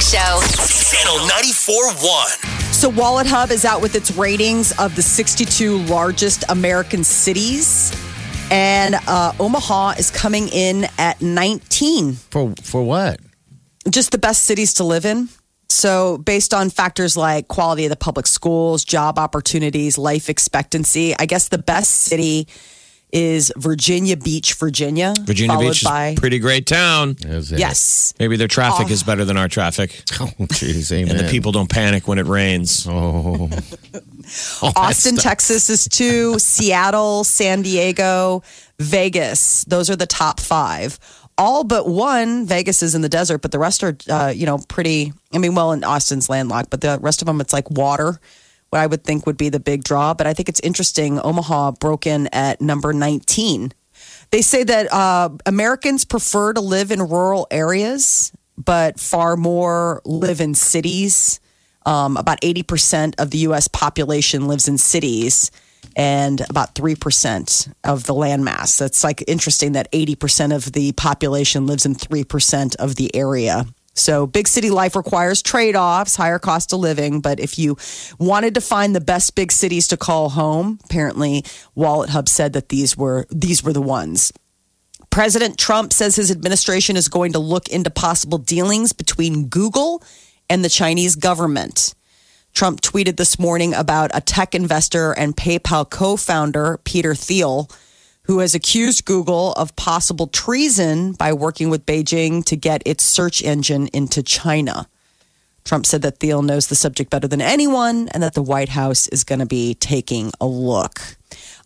Morning Show. Channel 94.1. So, Wallet Hub is out with its ratings of the 62 largest American cities. And uh, Omaha is coming in at 19. For for what? Just the best cities to live in. So, based on factors like quality of the public schools, job opportunities, life expectancy, I guess the best city is Virginia Beach, Virginia. Virginia followed Beach is by, a pretty great town. Is it? Yes. Maybe their traffic is better than our traffic. Oh, jeez, amen. And the people don't panic when it rains. Oh. Austin. Texas is two, Seattle, San Diego, Vegas. Those are the top five. All but one, Vegas is in the desert, but the rest are, uh, you know, pretty. I mean, well, in Austin's landlocked, but the rest of them, it's like water, what I would think would be the big draw. But I think it's interesting. Omaha broke in at number 19. They say that uh, Americans prefer to live in rural areas, but far more live in cities. Um, about 80% of the US population lives in cities and about 3% of the landmass. That's like interesting that 80% of the population lives in 3% of the area. So big city life requires trade offs, higher cost of living. But if you wanted to find the best big cities to call home, apparently Wallet Hub said that these were these were the ones. President Trump says his administration is going to look into possible dealings between Google and the Chinese government. Trump tweeted this morning about a tech investor and PayPal co founder, Peter Thiel, who has accused Google of possible treason by working with Beijing to get its search engine into China. Trump said that Thiel knows the subject better than anyone and that the White House is going to be taking a look.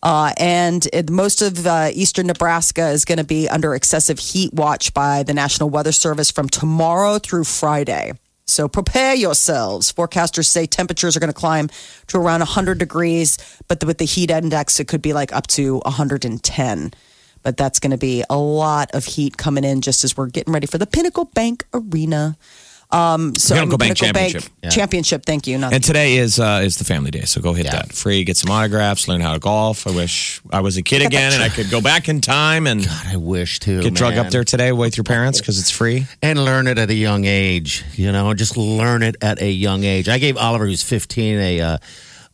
Uh, and it, most of uh, eastern Nebraska is going to be under excessive heat watch by the National Weather Service from tomorrow through Friday. So prepare yourselves. Forecasters say temperatures are going to climb to around 100 degrees, but with the heat index, it could be like up to 110. But that's going to be a lot of heat coming in just as we're getting ready for the Pinnacle Bank Arena. Um, so Pinnacle Bank Pinnacle Championship. Bank Championship. Thank you. Not And today is uh, is the family day, so go hit Yeah. that. Free, get some autographs, learn how to golf. I wish I was a kid again and I could go back in time and God, I wish to get drug up there today with your parents because it's free. and learn it at a young age. You know, just learn it at a young age. I gave Oliver, who's 15, a uh,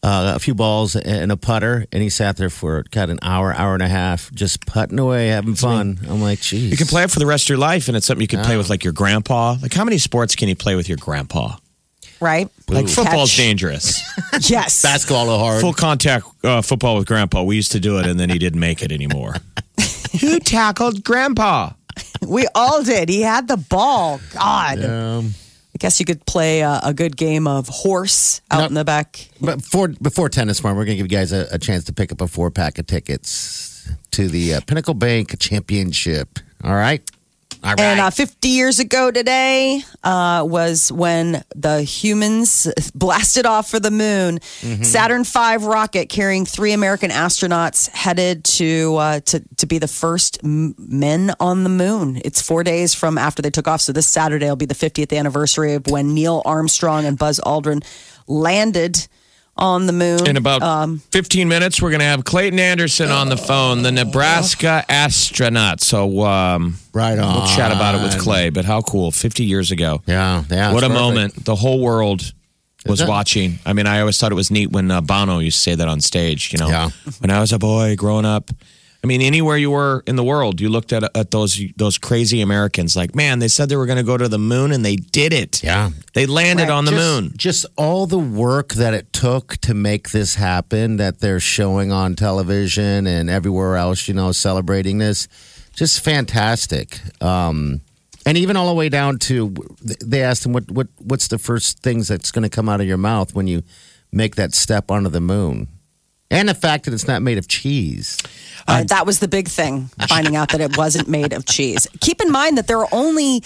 uh, a few balls and a putter, and he sat there for kind of an hour, hour and a half, just putting away, having fun. I'm like, geez. You can play it for the rest of your life, and it's something you can play with like your grandpa. Like, how many sports can you play with your grandpa? right. Like, football's Catch. dangerous. Yes. basketball a hard. Full contact uh, football with grandpa. We used to do it, and then he didn't make it anymore. Who tackled grandpa? We all did. He had the ball. God. Um, I guess you could play a, a good game of horse out No. in the back. but before before tennis farm, we're gonna give you guys a, a chance to pick up a four pack of tickets to the uh, Pinnacle Bank Championship. All right. All right. And uh, 50 years ago today uh, was when the humans blasted off for the moon. Mm-hmm. Saturn V rocket carrying three American astronauts headed to uh, to to be the first men on the moon. It's four days from after they took off, so this Saturday will be the 50th anniversary of when Neil Armstrong and Buzz Aldrin landed on the moon. In about Um, 15 minutes, we're going to have Clayton Anderson on the phone, the Nebraska astronaut. So um, Right on. we'll chat about it with Clay. But how cool. 50 years ago. yeah, yeah. what a perfect. moment. The whole world was watching. I mean, I always thought it was neat when uh, Bono used to say that on stage, you know. Yeah. When I was a boy growing up. I mean, anywhere you were in the world, you looked at at those those crazy Americans like, man, they said they were going to go to the moon and they did it. Yeah. They landed on the just, moon. Just all the work that it took to make this happen that they're showing on television and everywhere else, you know, celebrating this. Just fantastic. Um, and even all the way down to they asked him what, what what's the first things that's going to come out of your mouth when you make that step onto the moon. And the fact that it's not made of cheese. Uh, that was the big thing, finding out that it wasn't made of cheese. Keep in mind that there are only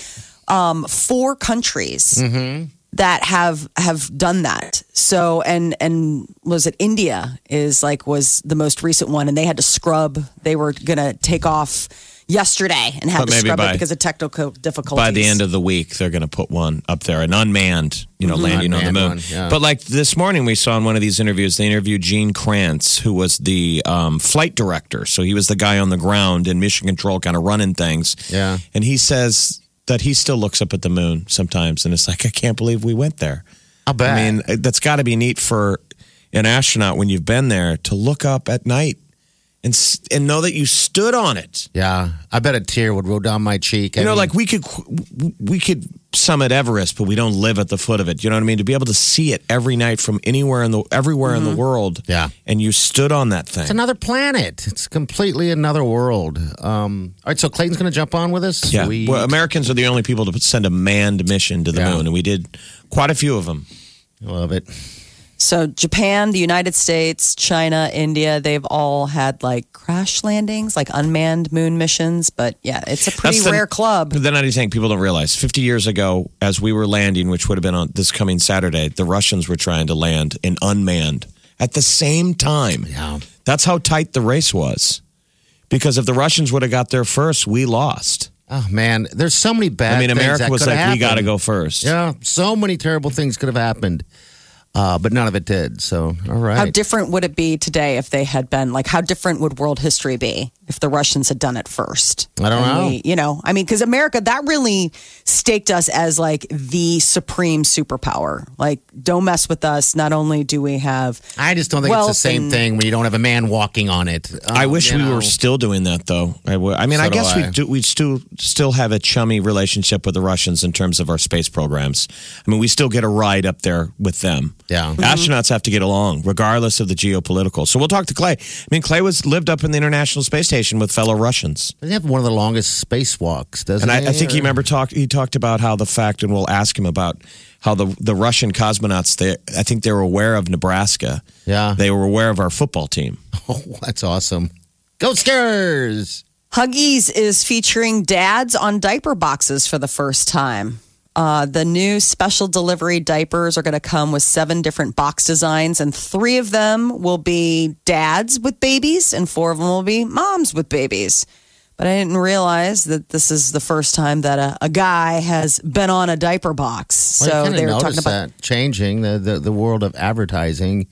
um, four countries Mm-hmm. that have have done that. So and and was it India is like was the most recent one, and they had to scrub. They were gonna take off yesterday and had But to maybe scrub by- it because of technical difficulties. By the end of the week, they're going to put one up there, an unmanned, you know, landing on the Unmanned moon. one, yeah. But like this morning, we saw in one of these interviews, they interviewed Gene Kranz, who was the um, flight director. So he was the guy on the ground in mission control, kind of running things. Yeah. And he says that he still looks up at the moon sometimes, and it's like, I can't believe we went there. I'll bet. I mean, that's got to be neat for an astronaut when you've been there to look up at night and and know that you stood on it. yeah, I bet a tear would roll down my cheek. I You know, mean, like we could we could summit Everest, but we don't live at the foot of it. You know what I mean? To be able to see it every night from anywhere in the everywhere in the world. Yeah. and you stood on that thing. It's another planet. It's completely another world. Um, all right, so Clayton's going to jump on with us. yeah, Sweet. well, Americans are the only people to send a manned mission to the Yeah. moon, and we did quite a few of them. love it. So Japan, the United States, China, India, they've all had like crash landings, like unmanned moon missions. But yeah, it's a pretty the- rare club. But then I think people don't realize 50 years ago, as we were landing, which would have been on this coming Saturday, the Russians were trying to land in unmanned at the same time. Yeah. That's how tight the race was. Because if the Russians would have got there first, we lost. Oh man, there's so many bad. I mean, America was like, have we got to go first. Yeah, so many terrible things could have happened, uh, but none of it did. So, all right. How different would it be today if they had been like? How different would world history be if the Russians had done it first? I don't And know. we- you know, I mean, because America that really staked us as like the supreme superpower. Like, don't mess with us. Not only do we have I just don't think it's the same and- thing when you don't have a man walking on it. I Um, wish we know. were still doing that, though. I, w- I mean, So I guess I. we do. We still still have a chummy relationship with the Russians in terms of our space programs. I mean, we still get a ride up there with them. Yeah. Mm-hmm. astronauts have to get along, regardless of the geopolitical. So we'll talk to Clay. I mean, Clay was lived up in the International Space Station with fellow Russians, Doesn't he have one of the longest spacewalks? Doesn't and I, he? I think he remember talk. He talked about how the fact, and we'll ask him about how the the Russian cosmonauts. They, I think they were aware of Nebraska. Yeah. they were aware of our football team. Oh, that's awesome. Go Scares! Huggies is featuring dads on diaper boxes for the first time. Uh, the new special delivery diapers are going to come with seven different box designs, and three of them will be dads with babies, and four of them will be moms with babies. But I didn't realize that this is the first time that a, a guy has been on a diaper box. Well, so they were talking about that changing the, the the world of advertising.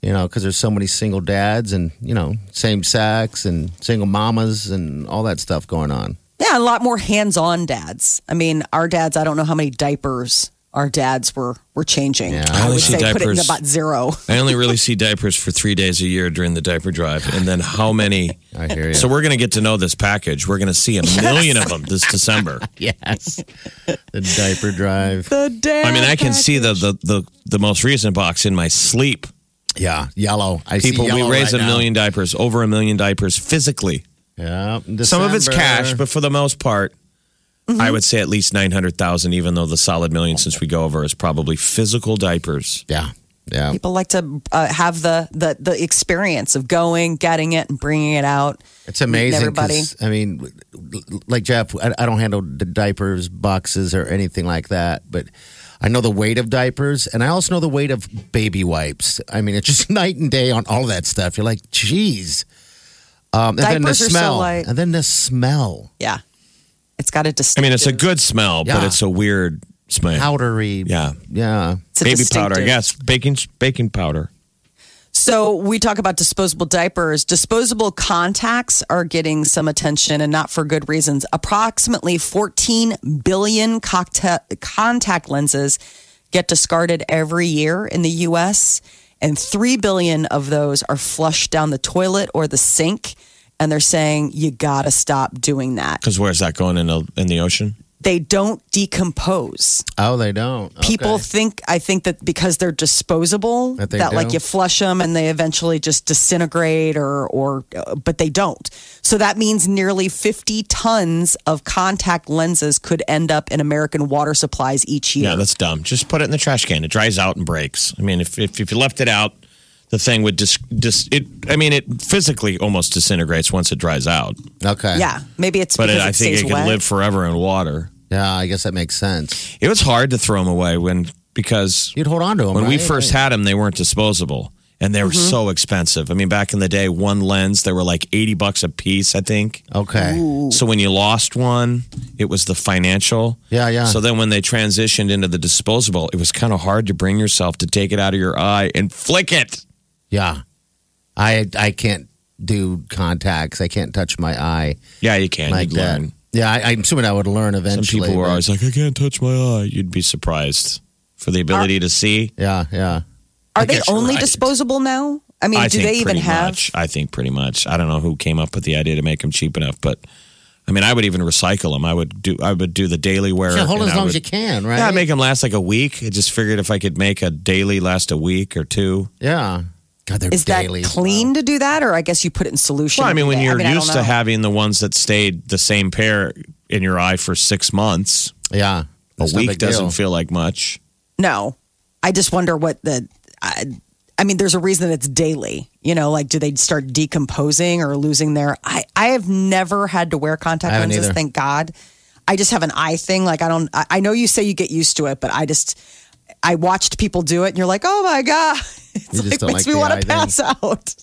You know, because there's so many single dads and you know same sex and single mamas and all that stuff going on. Yeah, a lot more hands-on dads. I mean, our dads. I don't know how many diapers our dads were were changing. Yeah. I I only would see say put it in diapers- about zero. I only really see diapers for three days a year during the diaper drive, and then how many? I hear you. So we're going to get to know this package. We're going to see a million of them this December. yes, the diaper drive. The dad. I mean, I can see the, the the the most recent box in my sleep. Yeah, yellow. I see People, we raise right a now. million diapers, over a million diapers physically. Yeah, Some of it's cash, but for the most part, I would say at least nine hundred thousand. Even though the solid million since we go over is probably physical diapers. yeah, yeah. people like to uh, have the, the the experience of going, getting it, and bringing it out. It's amazing. Everybody. I mean, like Jeff, I, I don't handle the diapers, boxes, or anything like that, but I know the weight of diapers, and I also know the weight of baby wipes. I mean, it's just night and day on all that stuff. You're like, geez. Um, and then the Diapers are so smell, light. and then the smell, Yeah, it's got a I distinctive. mean, it's a good smell, but Yeah. it's a weird smell. powdery. Yeah, yeah. it's a baby powder. distinctive- Yes, baking baking powder. So we talk about disposable diapers. Disposable contacts are getting some attention, and not for good reasons. Approximately 14 billion cocta- contact lenses get discarded every year in the U.S., and 3 billion of those are flushed down the toilet or the sink. And they're saying you got to stop doing that. Because where's that going in the in the ocean? They don't decompose. Oh, they don't. people think i think that because they're disposable That that, like you flush them and they eventually just disintegrate or or uh, but they don't so that means nearly 50 tons of contact lenses could end up in american water supplies each year Yeah, that's dumb. Just put it in the trash can. It dries out and breaks. I mean, if if, if you left it out, the thing would just dis, it. I mean, it physically almost disintegrates once it dries out. Okay. yeah maybe it's But it, because I it think it can wet. live forever in water. Yeah, I guess that makes sense. It was hard to throw them away when because You'd hold on to them. when we right? first had them, they weren't disposable and they were Mm-hmm. so expensive. I mean, back in the day, one lens they were like eighty bucks a piece, I think. Okay. So when you lost one, it was the financial. Yeah, yeah. So then when they transitioned into the disposable, it was kind of hard to bring yourself to take it out of your eye and flick it. Yeah. I I can't do contacts. I can't touch my eye Yeah, you can. like You'd that. learn. Yeah, I, I'm assuming I would learn eventually. Some people were but- always like, I can't touch my eye. You'd be surprised for the ability to see. Yeah, yeah. Are they only right. disposable now? I mean, I do they even pretty have? Much. I think pretty much. I don't know who came up with the idea to make them cheap enough, but I mean, I would even recycle them. I would do. I would do the daily wear. Yeah, hold as I long as you can, right? Yeah, I'd make them last like a week. I just figured if I could make a daily last a week or two. Yeah. God, they're Is that daily. clean to do that, or I guess you put it in solution? Well, I mean, when day? you're I don't used to having the ones that stayed the same pair in your eye for six months, Yeah. a week big doesn't feel like much. No, I just wonder what the. I, I mean, there's a reason it's daily. You know, like do they start decomposing or losing their? I I have never had to wear contact lenses. either. Thank God. I just have an eye thing. Like I don't. I, I know you say you get used to it, but I just. I watched people do it, and you're like, oh my god, it's like makes like me want eye to thing. pass out.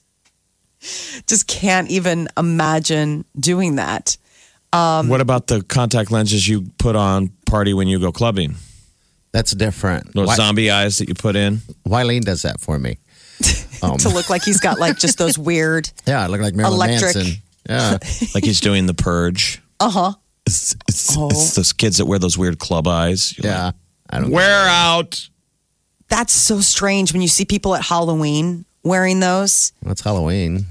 Just can't even imagine doing that. Um, what about the contact lenses you put on party when you go clubbing? That's different. Those Wy- zombie eyes that you put in. Wileen does that for me. Um, to look like he's got like just those weird. yeah, I look like Marilyn Electric. Manson. Yeah. like he's doing the purge. Uh huh. It's, it's, Oh. it's those kids that wear those weird club eyes. You're yeah. I don't wear out. That's so strange when you see people at Halloween wearing those. Well, it's Halloween.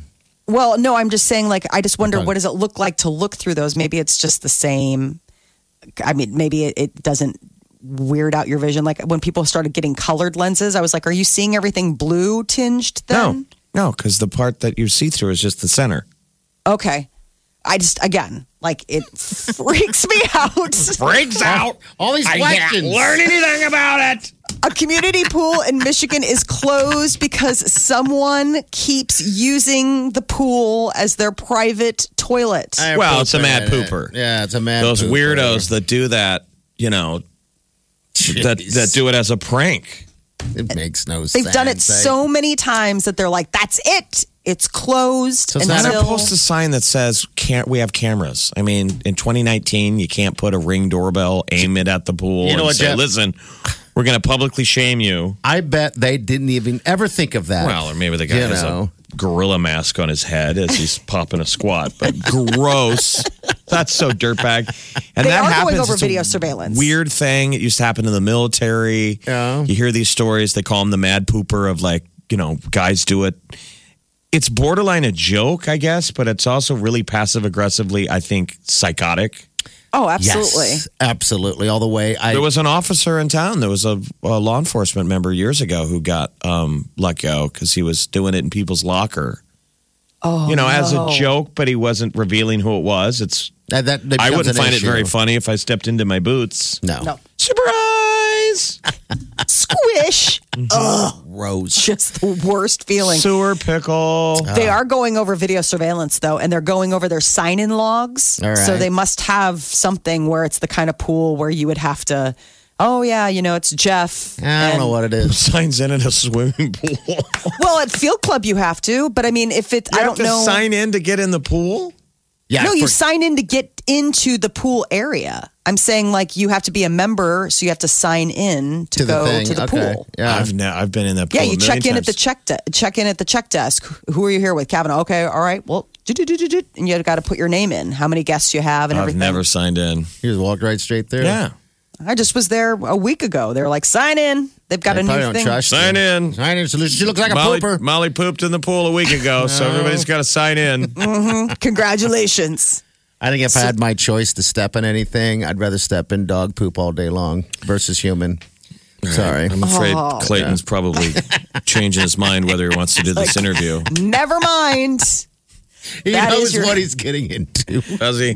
Well, no, I'm just saying, like, I just wonder what does it look like to look through those? Maybe it's just the same. I mean, maybe it, it doesn't weird out your vision. Like when people started getting colored lenses, I was like, are you seeing everything blue tinged then? No, no, because the part that you see through is just the center. Okay. I just, again, like it freaks me out. Freaks out. All these questions. anything about it. A community pool in Michigan is closed because someone keeps using the pool as their private toilet. I Well, it's a mad pooper. Yeah, it's a mad Those pooper. weirdos that do that, you know, that Jeez. that do it as a prank. It makes no sense. They've done it so many times that they're like, "That's it. It's closed." So it's Why not not until post a sign that says can't we have cameras? I mean, in 2019, you can't put a ring doorbell, aim it at the pool, You know and what, say, Jeff? "Listen, we're going to publicly shame you." I bet they didn't even ever think of that. Well, or maybe the guy You has know. a gorilla mask on his head as he's popping a squat. But gross. That's so dirtbag. And They that are going happens. over It's a video surveillance. Weird thing. It used to happen in the military. Yeah. You hear these stories. They call him the mad pooper of like, you know, guys do it. It's borderline a joke, I guess, but it's also really passive aggressively, I think, psychotic. oh, yes, absolutely. absolutely, all the way. I There was an officer in town. There was a, a law enforcement member years ago who got um, let go because he was doing it in people's locker. Oh, you know, as a joke, but he wasn't revealing who it was. It's that, that I wouldn't an find it very funny if I stepped into my boots. No, No. Surprise! Squish. Ugh, Rose. just the worst feeling. Sewer pickle. Ah. They are going over video surveillance though, and they're going over their sign-in logs. All right. So they must have something where it's the kind of pool where you would have to. Oh yeah, you know it's Jeff. I don't know what it is. Signs in at a swimming pool. Well, at Field Club you have to, but I mean, if it, I have don't to know. sign in to get in the pool. Yeah, no, you for- sign in to get into the pool area. I'm saying like you have to be a member, so you have to sign in to, to the go thing. to the okay. pool. Yeah, I've ne- I've been in that pool. Yeah, you million check in at the check de- check in at the check desk. Who are you here with, Kavanaugh? Okay, all right. Well, and you got to put your name in, how many guests you have, and I've everything. never signed in. you just walked right straight there. Yeah. I just was there a week ago. They were like, sign in. They've got They a new don't thing. trust Sign you. in. Sign in. So she looks like a Molly, pooper. Molly pooped in the pool a week ago, so everybody's got to sign in. Mm-hmm. Congratulations. I think if I had my choice to step in anything, I'd rather step in dog poop all day long versus human. Sorry. I'm afraid Oh. Clayton's probably changing his mind whether he wants to do this interview. Never mind. He That knows your- what he's getting into. Does he?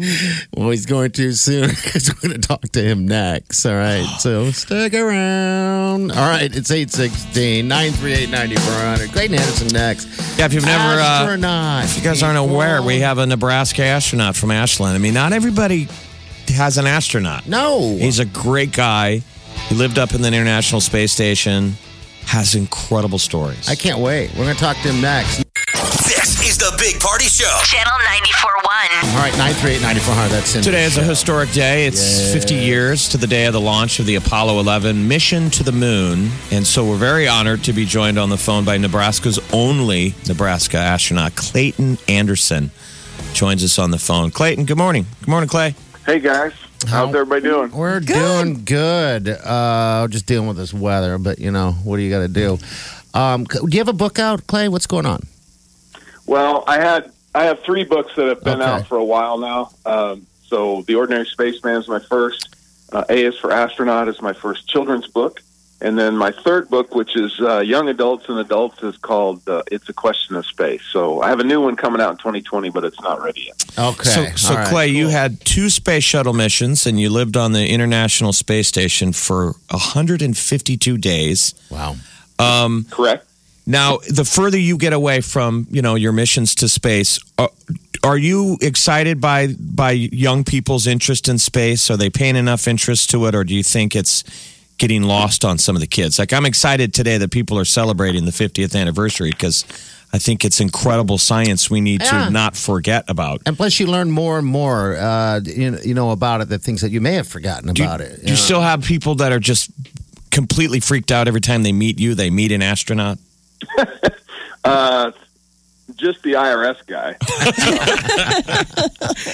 Well, he's going to soon because we're going to talk to him next. All right. So stick around. All right. It's 816 938 9400. Clayton Anderson next. Yeah, if you've never, uh, Astronaut. if you guys aren't aware, we have a Nebraska astronaut from Ashland. I mean, not everybody has an astronaut. No. He's a great guy. He lived up in the International Space Station. Has incredible stories. I can't wait. We're going to talk to him next. Party Show. Channel 94.1. All right, 938 9400. That's in Today is a historic day. It's 50 years to the day of the launch of the Apollo 11 mission to the moon. And so we're very honored to be joined on the phone by Nebraska's only Nebraska astronaut, Clayton Anderson. Joins us on the phone. Clayton, good morning. Good morning, Clay. Hey guys, how's everybody doing? We're doing good. Uh, just dealing with this weather, but you know, what do you got to do? Um, do you have a book out, Clay? What's going on? Well, I had I have three books that have been Okay. out for a while now. Um, so, The Ordinary Spaceman is my first. Uh, a is for Astronaut is my first children's book, and then my third book, which is uh, young adults and adults, is called uh, "It's a Question of Space." So, I have a new one coming out in 2020, but it's not ready yet. Okay. So, so All right. Clay, you had two space shuttle missions and you lived on the International Space Station for 152 days. Wow. Correct? Now, the further you get away from, you know, your missions to space, are, are you excited by by young people's interest in space? Are they paying enough interest to it, or do you think it's getting lost on some of the kids? Like, I'm excited today that people are celebrating the 50th anniversary because I think it's incredible science we need Yeah. to not forget about. And plus, you learn more and more, uh, you, know, you know, about it, the things that you may have forgotten Do you, about it. do you still have people that are just completely freaked out every time they meet you? They meet an astronaut. Uh, just the IRS guy.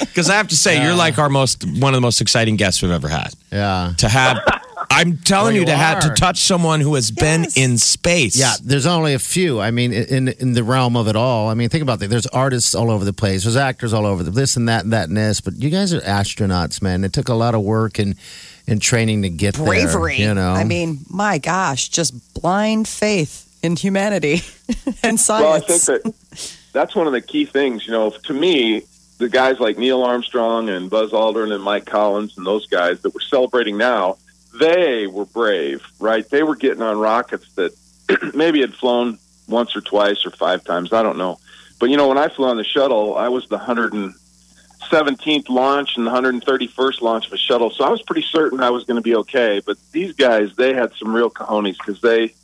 Because I have to say, you're like our most one of the most exciting guests we've ever had. Yeah. To have, I'm telling Oh, you, you to have to touch someone who has been in space. Yeah, there's only a few. I mean, in in the realm of it all. I mean, think about that. There's artists all over the place. There's actors all over the this and that and that and this. But you guys are astronauts, man. It took a lot of work and and training to get Bravery. there. You know, I mean, my gosh, just blind faith in humanity and science. Well, I think that that's one of the key things. You know, to me, the guys like Neil Armstrong and Buzz Aldrin and Mike Collins and those guys that we're celebrating now, they were brave, right? They were getting on rockets that maybe had flown once or twice or five times. I don't know. But, you know, when I flew on the shuttle, I was the 117th launch and the 131st launch of a shuttle. So I was pretty certain I was going to be okay. But these guys, they had some real cojones because they,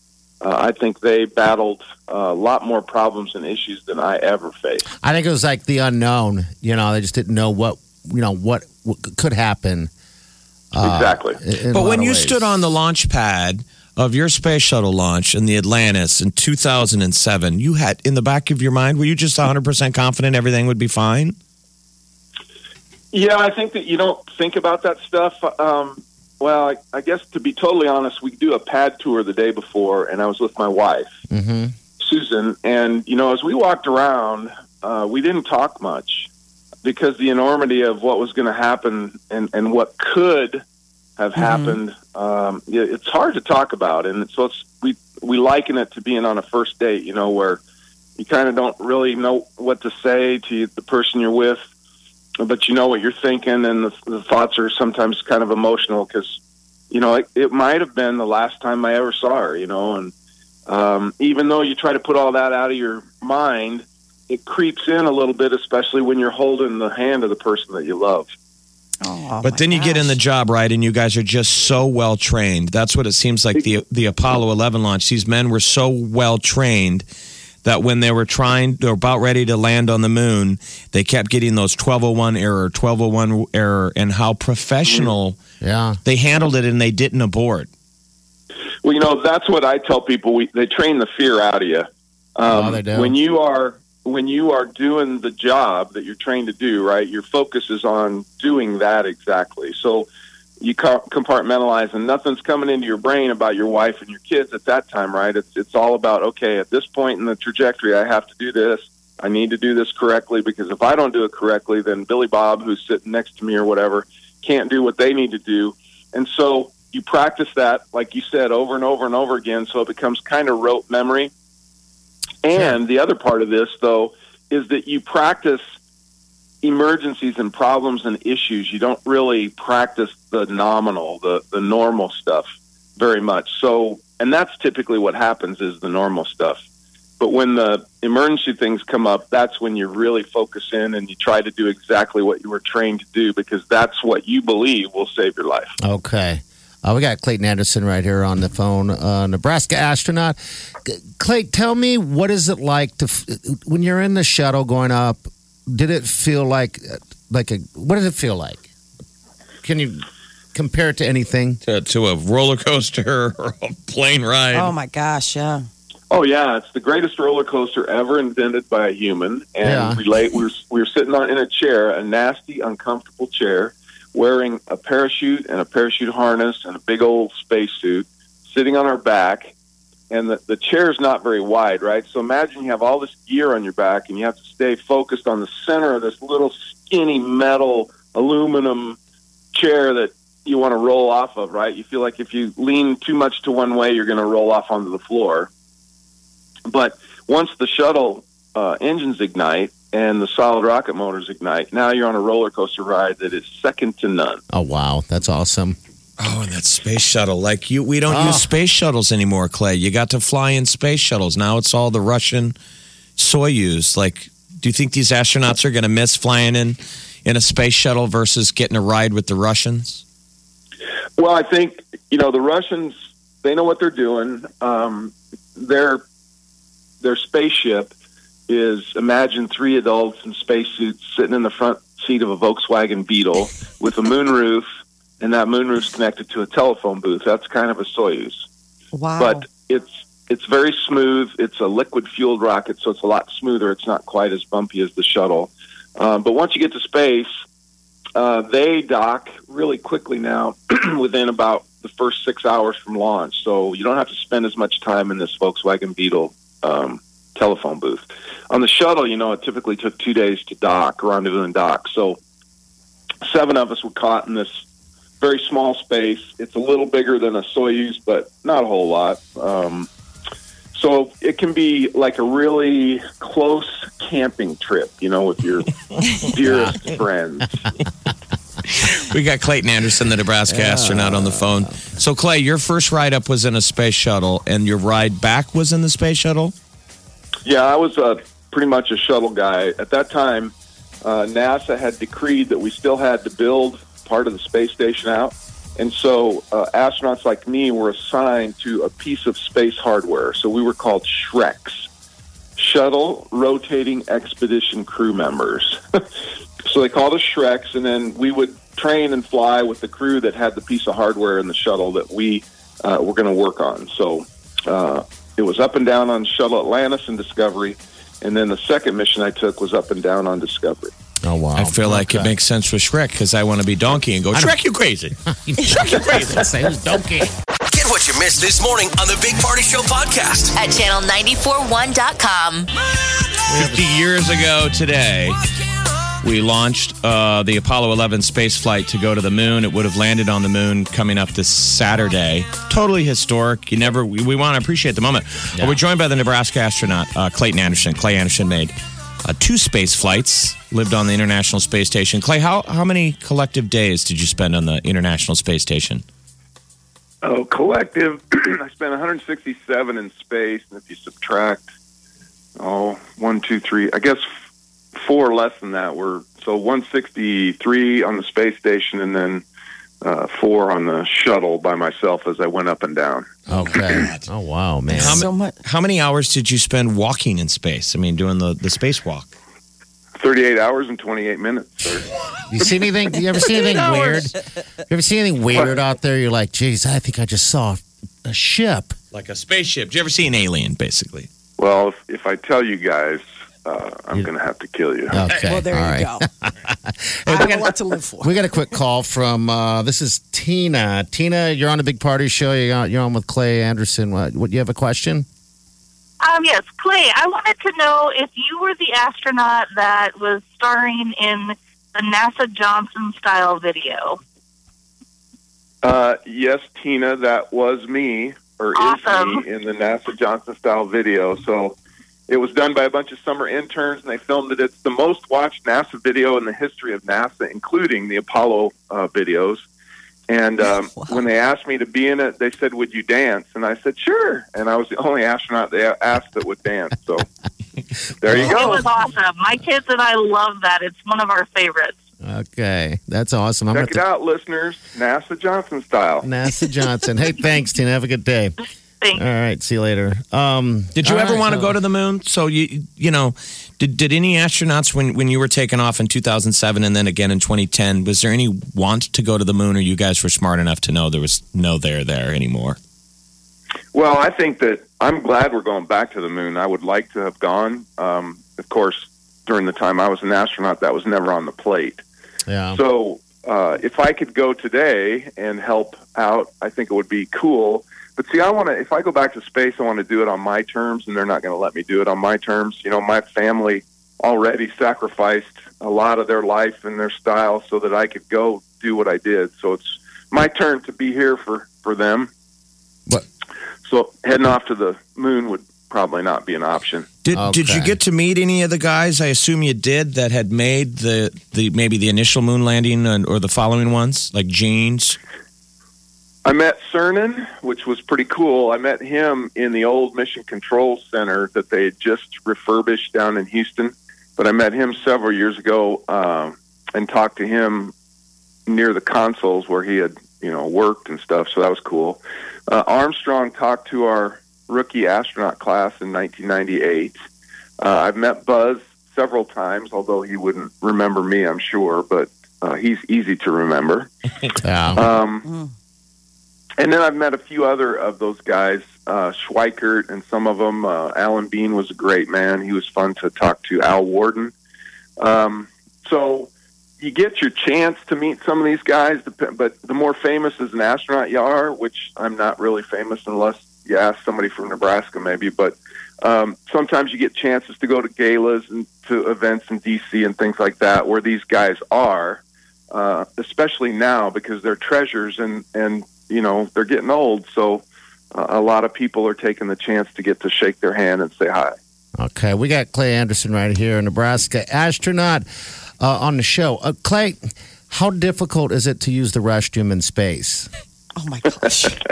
uh, I think they battled uh, a lot more problems and issues than I ever faced. I think it was like the unknown. You know, they just didn't know what you know what, what could happen. uh, exactly. in- in a But when you ways. stood on the launch pad of your space shuttle launch in the Atlantis in 2007, you had in the back of your mind, were you just 100% confident everything would be fine? Yeah, I think that you don't think about that stuff. Um, well, I, I guess to be totally honest, we do a pad tour the day before, and I was with my wife, Mhm. Susan. And, you know, as we walked around, uh, we didn't talk much because the enormity of what was going to happen and, and what could have happened. Um, it's hard to talk about. And so it's, we, we liken it to being on a first date, you know, where you kind of don't really know what to say to the person you're with but you know what you're thinking, and the, the thoughts are sometimes kind of emotional because, you know, it, it might have been the last time I ever saw her, you know, and um, even though you try to put all that out of your mind, it creeps in a little bit, especially when you're holding the hand of the person that you love. Oh, but then you get in the job right and you guys are just so well trained that's what it seems like the the apollo 11 launch. These men were so well trained that when they were trying or about ready to land on the moon they kept getting those 1201 error 1201 error and how professional Yeah. they handled it and they didn't abort Well, you know, that's what I tell people. We, they train the fear out of you. Um, Oh, they do. When you are when you are doing the job that you're trained to do, right? Your focus is on doing that exactly. So you compartmentalize, and nothing's coming into your brain about your wife and your kids at that time, right? It's it's all about okay. At this point in the trajectory, I have to do this. I need to do this correctly because if I don't do it correctly, then Billy Bob, who's sitting next to me or whatever, can't do what they need to do. And so you practice that, like you said, over and over and over again, so it becomes kind of rote memory. And the other part of this, though, is that you practice emergencies and problems and issues. You don't really practice the nominal, the, the normal stuff very much. So, and that's typically what happens is the normal stuff. But when the emergency things come up, that's when you really focus in and you try to do exactly what you were trained to do because that's what you believe will save your life. Okay. Uh, we got Clayton Anderson right here on the phone, uh, Nebraska astronaut. Clay, tell me what is it like to when you're in the shuttle going up? Did it feel like like a what did it feel like? Can you compare it to anything? To, to a roller coaster or a plane ride. Oh my gosh, yeah. Oh yeah, it's the greatest roller coaster ever invented by a human. And Yeah. we lay, we were we were sitting on in a chair, a nasty, uncomfortable chair, wearing a parachute and a parachute harness and a big old spacesuit, sitting on our back. And the, the chair's not very wide, right? So imagine you have all this gear on your back, and you have to stay focused on the center of this little skinny metal aluminum chair that you want to roll off of, right? You feel like if you lean too much to one way, you're going to roll off onto the floor. But once the shuttle uh, engines ignite and the solid rocket motors ignite, now you're on a roller coaster ride that is second to none. Oh wow, that's awesome. Oh, and that space shuttle. Like you we don't Oh. use space shuttles anymore, Clay. You got to fly in space shuttles. Now it's all the Russian Soyuz. Like, do you think these astronauts are gonna miss flying in in a space shuttle versus getting a ride with the Russians? Well, I think you know the Russians. They know what they're doing. Um, their their spaceship is imagine three adults in spacesuits sitting in the front seat of a Volkswagen Beetle with a moonroof, and that moonroof's connected to a telephone booth. That's kind of a Soyuz. Wow. but it's it's very smooth. It's a liquid fueled rocket, so it's a lot smoother. It's not quite as bumpy as the shuttle. Um, but once you get to space, uh, they dock really quickly now, within about the first six hours from launch. So you don't have to spend as much time in this Volkswagen Beetle um, telephone booth. On the shuttle, you know, it typically took two days to dock, rendezvous and dock. So seven of us were caught in this very small space. It's a little bigger than a Soyuz, but not a whole lot. Um, so it can be like a really close camping trip, you know, with your dearest friends. We got Clayton Anderson, the Nebraska astronaut, on the phone. So, Clay, your first ride up was in a space shuttle, and your ride back was in the space shuttle. Yeah, I was uh, pretty much a shuttle guy. At that time, uh, NASA had decreed that we still had to build part of the space station out. And so uh, astronauts like me were assigned to a piece of space hardware. So we were called Shreks, Shuttle Rotating Expedition Crew Members. so they called us Shreks, and then we would train and fly with the crew that had the piece of hardware in the shuttle that we uh, were going to work on. So uh, it was up and down on Shuttle Atlantis and Discovery. And then the second mission I took was up and down on Discovery. Oh wow, I feel like it makes sense for Shrek because I want to be Donkey and go, Shrek, you crazy. Shrek, you crazy. Say who's donkey. Get what you missed this morning on the Big Party Show podcast. At channel941.com. 50 years ago today, we launched uh, the Apollo 11 space flight to go to the moon. It would have landed on the moon coming up this Saturday. Totally historic. You never. We, we want to appreciate the moment. We're joined by the Nebraska astronaut uh, Clayton Anderson. Clay Anderson made uh, two space flights. Lived on the International Space Station. Clay, how how many collective days did you spend on the International Space Station? Oh, collective. I spent 167 in space, and if you subtract, oh, one, two, three, I guess four less than that were so 163 on the space station, and then uh, four on the shuttle by myself as I went up and down. Okay. Oh wow, man. How, So much- how many hours did you spend walking in space? I mean, doing the, the spacewalk? 38 hours and 28 minutes. Sir. You see anything? You ever see anything weird? You ever see anything weird out there? You're like, geez, I think I just saw a ship. Like a spaceship. Did you ever see an alien, basically? Well, if, if I tell you guys, uh, I'm going to have to kill you. Okay. well, there all you right. go. I have a lot to live for. We got a quick call from uh, this is Tina. Tina, you're on a big party show. You're on, you're on with Clay Anderson. What, what? You have a question? Um, yes, Clay, I wanted to know if you were the astronaut that was starring in the NASA Johnson style video. Uh, yes, Tina, that was me, or Awesome. is me, in the NASA Johnson style video. So it was done by a bunch of summer interns, and they filmed it. It's the most watched NASA video in the history of NASA, including the Apollo uh, videos. And um, when they asked me to be in it, they said, "Would you dance?" And I said, "Sure." And I was the only astronaut they asked that would dance. So there you go. It was awesome. My kids and I love that. It's one of our favorites. Okay, that's awesome. I'm Check it gonna out, listeners. NASA Johnson style. NASA Johnson. hey, thanks, Tina. Have a good day. Thanks. All right, see you later. Um, Did you ever right, want to so- go to the moon? So you you know, did did any astronauts when when you were taken off in 2007 and then again in 2010, was there any want to go to the moon or you guys were smart enough to know there was no there there anymore? Well, I think that I'm glad we're going back to the moon. I would like to have gone. Um, of course, during the time I was an astronaut, that was never on the plate. Yeah. So uh, if I could go today and help out, I think it would be cool. But see, I want to. If I go back to space, I want to do it on my terms, and they're not going to let me do it on my terms. You know, my family already sacrificed a lot of their life and their style so that I could go do what I did. So it's my turn to be here for for them. But So heading off to the moon would probably not be an option. Did did you get to meet any of the guys? I assume you did that had made the the maybe the initial moon landing and, or the following ones like Jeans. I met Cernan, which was pretty cool. I met him in the old Mission Control Center that they had just refurbished down in Houston. But I met him several years ago um, and talked to him near the consoles where he had, you know, worked and stuff. So that was cool. Uh, Armstrong talked to our rookie astronaut class in 1998. Uh, I've met Buzz several times, although he wouldn't remember me, I'm sure. But uh, he's easy to remember. Yeah. Um, And then I've met a few other of those guys, uh, Schweickart and some of them. Uh, Alan Bean was a great man. He was fun to talk to. Al Worden. Um, so you get your chance to meet some of these guys, but the more famous as an astronaut you are, which I'm not really famous unless you ask somebody from Nebraska maybe, but um, sometimes you get chances to go to galas and to events in DC and things like that where these guys are uh, especially now because they're treasures and and you know they're getting old. So uh, a lot of people are taking the chance to get to shake their hand and say hi. Okay, we got Clay Anderson right here in Nebraska, astronaut uh, on the show. Uh, Clay, how difficult is it to use the restroom in space? Oh my gosh.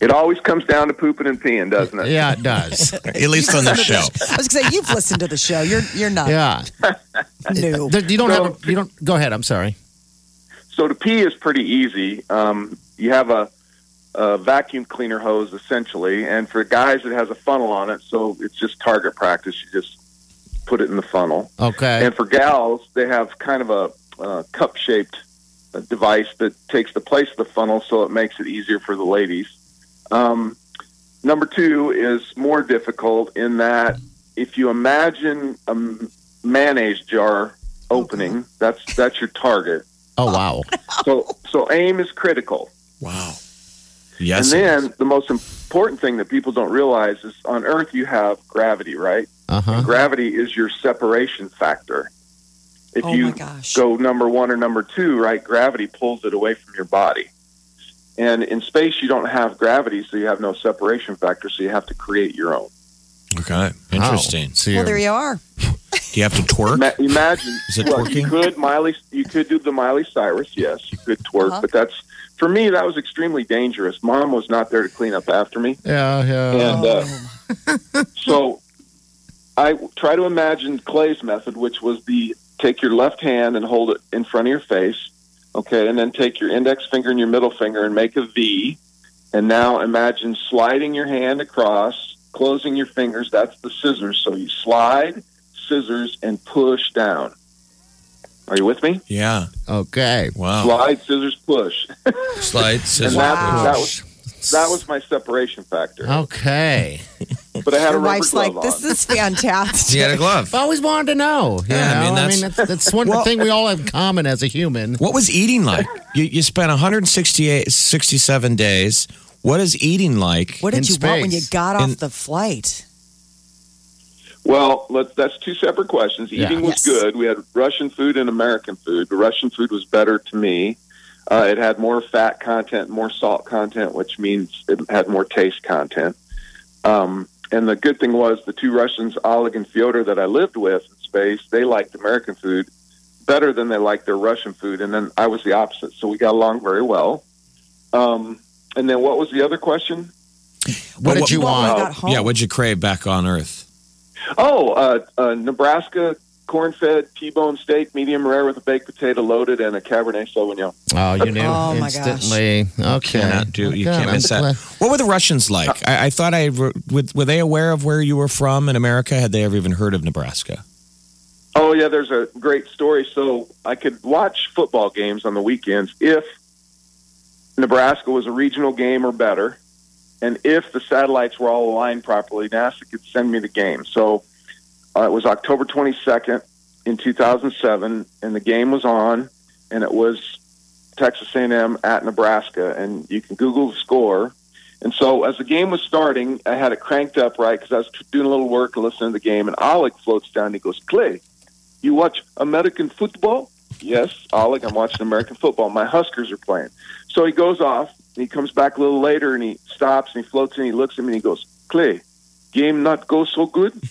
It always comes down to pooping and peeing, doesn't it? Yeah, it does. At least on the show. I was gonna say you've listened to the show. You're you're not Yeah, new. You don't So- have. A, you don't. Go ahead. I'm sorry. So to pee is pretty easy. Um, you have a, a vacuum cleaner hose essentially, and for guys it has a funnel on it, so it's just target practice. You just put it in the funnel. Okay. And for gals, they have kind of a uh, cup shaped device that takes the place of the funnel, so it makes it easier for the ladies. Um, number two is more difficult in that if you imagine a mayonnaise jar opening, that's that's your target. oh wow. So so aim is critical. Wow. Yes. and then the most important thing that people don't realize is on Earth you have gravity, right? Uh huh. Gravity is your separation factor. If Oh you my gosh. go number one or number two, right, gravity pulls it away from your body. And in space, you don't have gravity, so you have no separation factor, so you have to create your own. okay. Interesting. Oh, so Well, there you are. Do you have to twerk? Ima- imagine, Is it well, you could Miley, you could do the Miley Cyrus, yes, you could twerk, Uh-huh. but that's for me that was extremely dangerous. Mom was not there to clean up after me, yeah, yeah. and uh, so I try to imagine Clay's method, which was the take your left hand and hold it in front of your face, okay, and then take your index finger and your middle finger and make a V, and now imagine sliding your hand across, closing your fingers. That's the scissors. So you slide, scissors, and push down. Are you with me? Yeah. okay. Wow. Slide, scissors, push. Slide And scissors. that, Wow. that was that was my separation factor. Okay. But I had a Your rubber wife's like, glove this is fantastic. He had a glove. I've always wanted to know. you Yeah, I mean, know? that's- that's, that's one Well- thing we all have in common as a human. What was eating like? You, you spent 168, 67 days. What is eating like? What did In you want when you got off In- the flight? Well, let's, that's two separate questions. Yeah. Eating was Yes. good. We had Russian food and American food. The Russian food was better to me. Uh, it had more fat content, more salt content, which means it had more taste content. Um, and the good thing was the two Russians, Oleg and Fyodor, that I lived with in space, they liked American food better than they liked their Russian food. And then I was the opposite. So we got along very well. Um, and then what was the other question? What did you want? got. Yeah, what did you crave back on Earth? Oh, uh, uh, Nebraska corn-fed T-bone steak, medium rare with a baked potato loaded and a Cabernet Sauvignon. Oh, you knew Oh, my gosh. instantly. Okay. Cannot do. You Good. can't I'm miss that. What were the Russians like? I, I thought I were, were they aware of where you were from in America? Had they ever even heard of Nebraska? Oh yeah, there's a great story. So I could watch football games on the weekends if Nebraska was a regional game or better, and if the satellites were all aligned properly, NASA could send me the game. So uh, it was October 22nd in 2007, and the game was on, and it was Texas A&M at Nebraska, and you can Google the score. And so as the game was starting, I had it cranked up right because I was doing a little work and listening to the game, and Oleg floats down. And he goes, "Clay, you watch American football?" Yes, Oleg, I'm watching American football. My Huskers are playing. So he goes off, and he comes back a little later, and he stops, and he floats and he looks at me, and he goes, "Clay, game not go so good."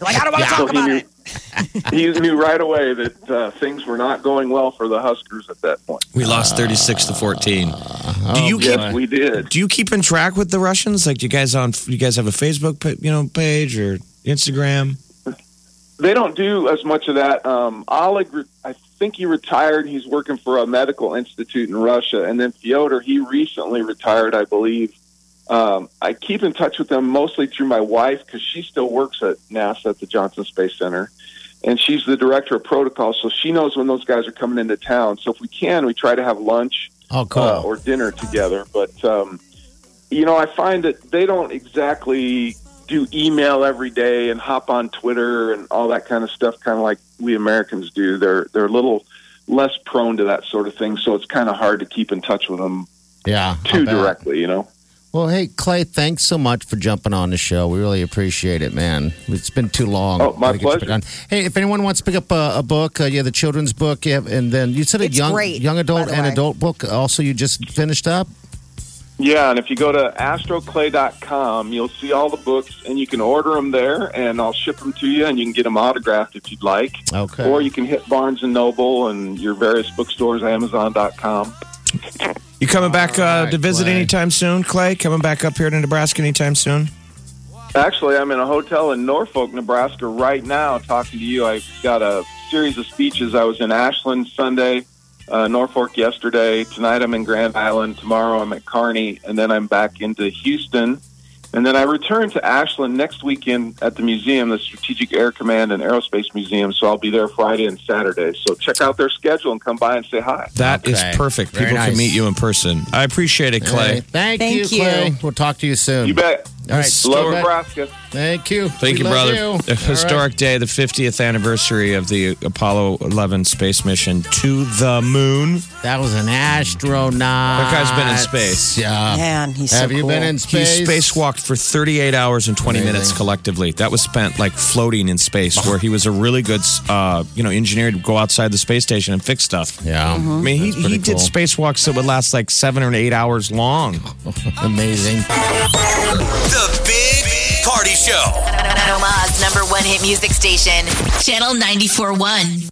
Like, I don't want to So talk he about knew, it. he knew right away that uh, things were not going well for the Huskers at that point. We lost thirty six to fourteen. Do you keep? Yes, we did. Do you keep in track with the Russians? Like, do you guys on? You guys have a Facebook, you know, page or Instagram? They don't do as much of that. Um, Oleg, re- I think he retired. He's working for a medical institute in Russia, and then Fyodor, he recently retired, I believe. Um, I keep in touch with them mostly through my wife because she still works at NASA at the Johnson Space Center, and she's the director of protocol, so she knows when those guys are coming into town. So if we can, we try to have lunch Oh, cool. uh, or dinner together. But um, you know, I find that they don't exactly do email every day and hop on Twitter and all that kind of stuff, kind of like we Americans do. They're they're a little less prone to that sort of thing, so it's kind of hard to keep in touch with them yeah. too directly. You know. Well, hey, Clay, thanks so much for jumping on the show. We really appreciate it, man. It's been too long. Oh, my Gotta get you back pleasure. Hey, if anyone wants to pick up a, a book, uh, yeah, the children's book, yeah, and then you said a It's young great, young adult and way. adult book. Also, you just finished up. Yeah, and if you go to astroclay.com, you'll see all the books, and you can order them there, and I'll ship them to you, and you can get them autographed if you'd like. Okay. Or you can hit Barnes and Noble and your various bookstores, Amazon.com. You coming back uh, right, to visit Clay. anytime soon, Clay? Coming back up here to Nebraska anytime soon? Actually, I'm in a hotel in Norfolk, Nebraska right now talking to you. I've got a series of speeches. I was in Ashland Sunday, uh, Norfolk yesterday. Tonight I'm in Grand Island. Tomorrow I'm at Kearney. And then I'm back into Houston. And then I return to Ashland next weekend at the museum, the Strategic Air Command and Aerospace Museum. So I'll be there Friday and Saturday. So check out their schedule and come by and say hi. That is Okay. perfect. Very People can meet you in person. I appreciate it, Clay. Hey, thank, Thank you, you. Clay. We'll talk to you soon. You bet. All right. Love Nebraska. Thank you. Thank We you, brother. you. A All right. historic day, the 50th anniversary of the Apollo 11 space mission to the moon. That was an astronaut. That guy's been in space. Yeah. Man, he's so Have you cool. been in space? He spacewalked for 38 hours and 20 Amazing. minutes collectively. That was spent like floating in space, where he was a really good, uh, you know, engineer to go outside the space station and fix stuff. Yeah. I mean, he, That's pretty he did spacewalks that would last like seven or eight hours long. Amazing. The Big Party Show. Omaha's number one hit music station, Channel 94.1.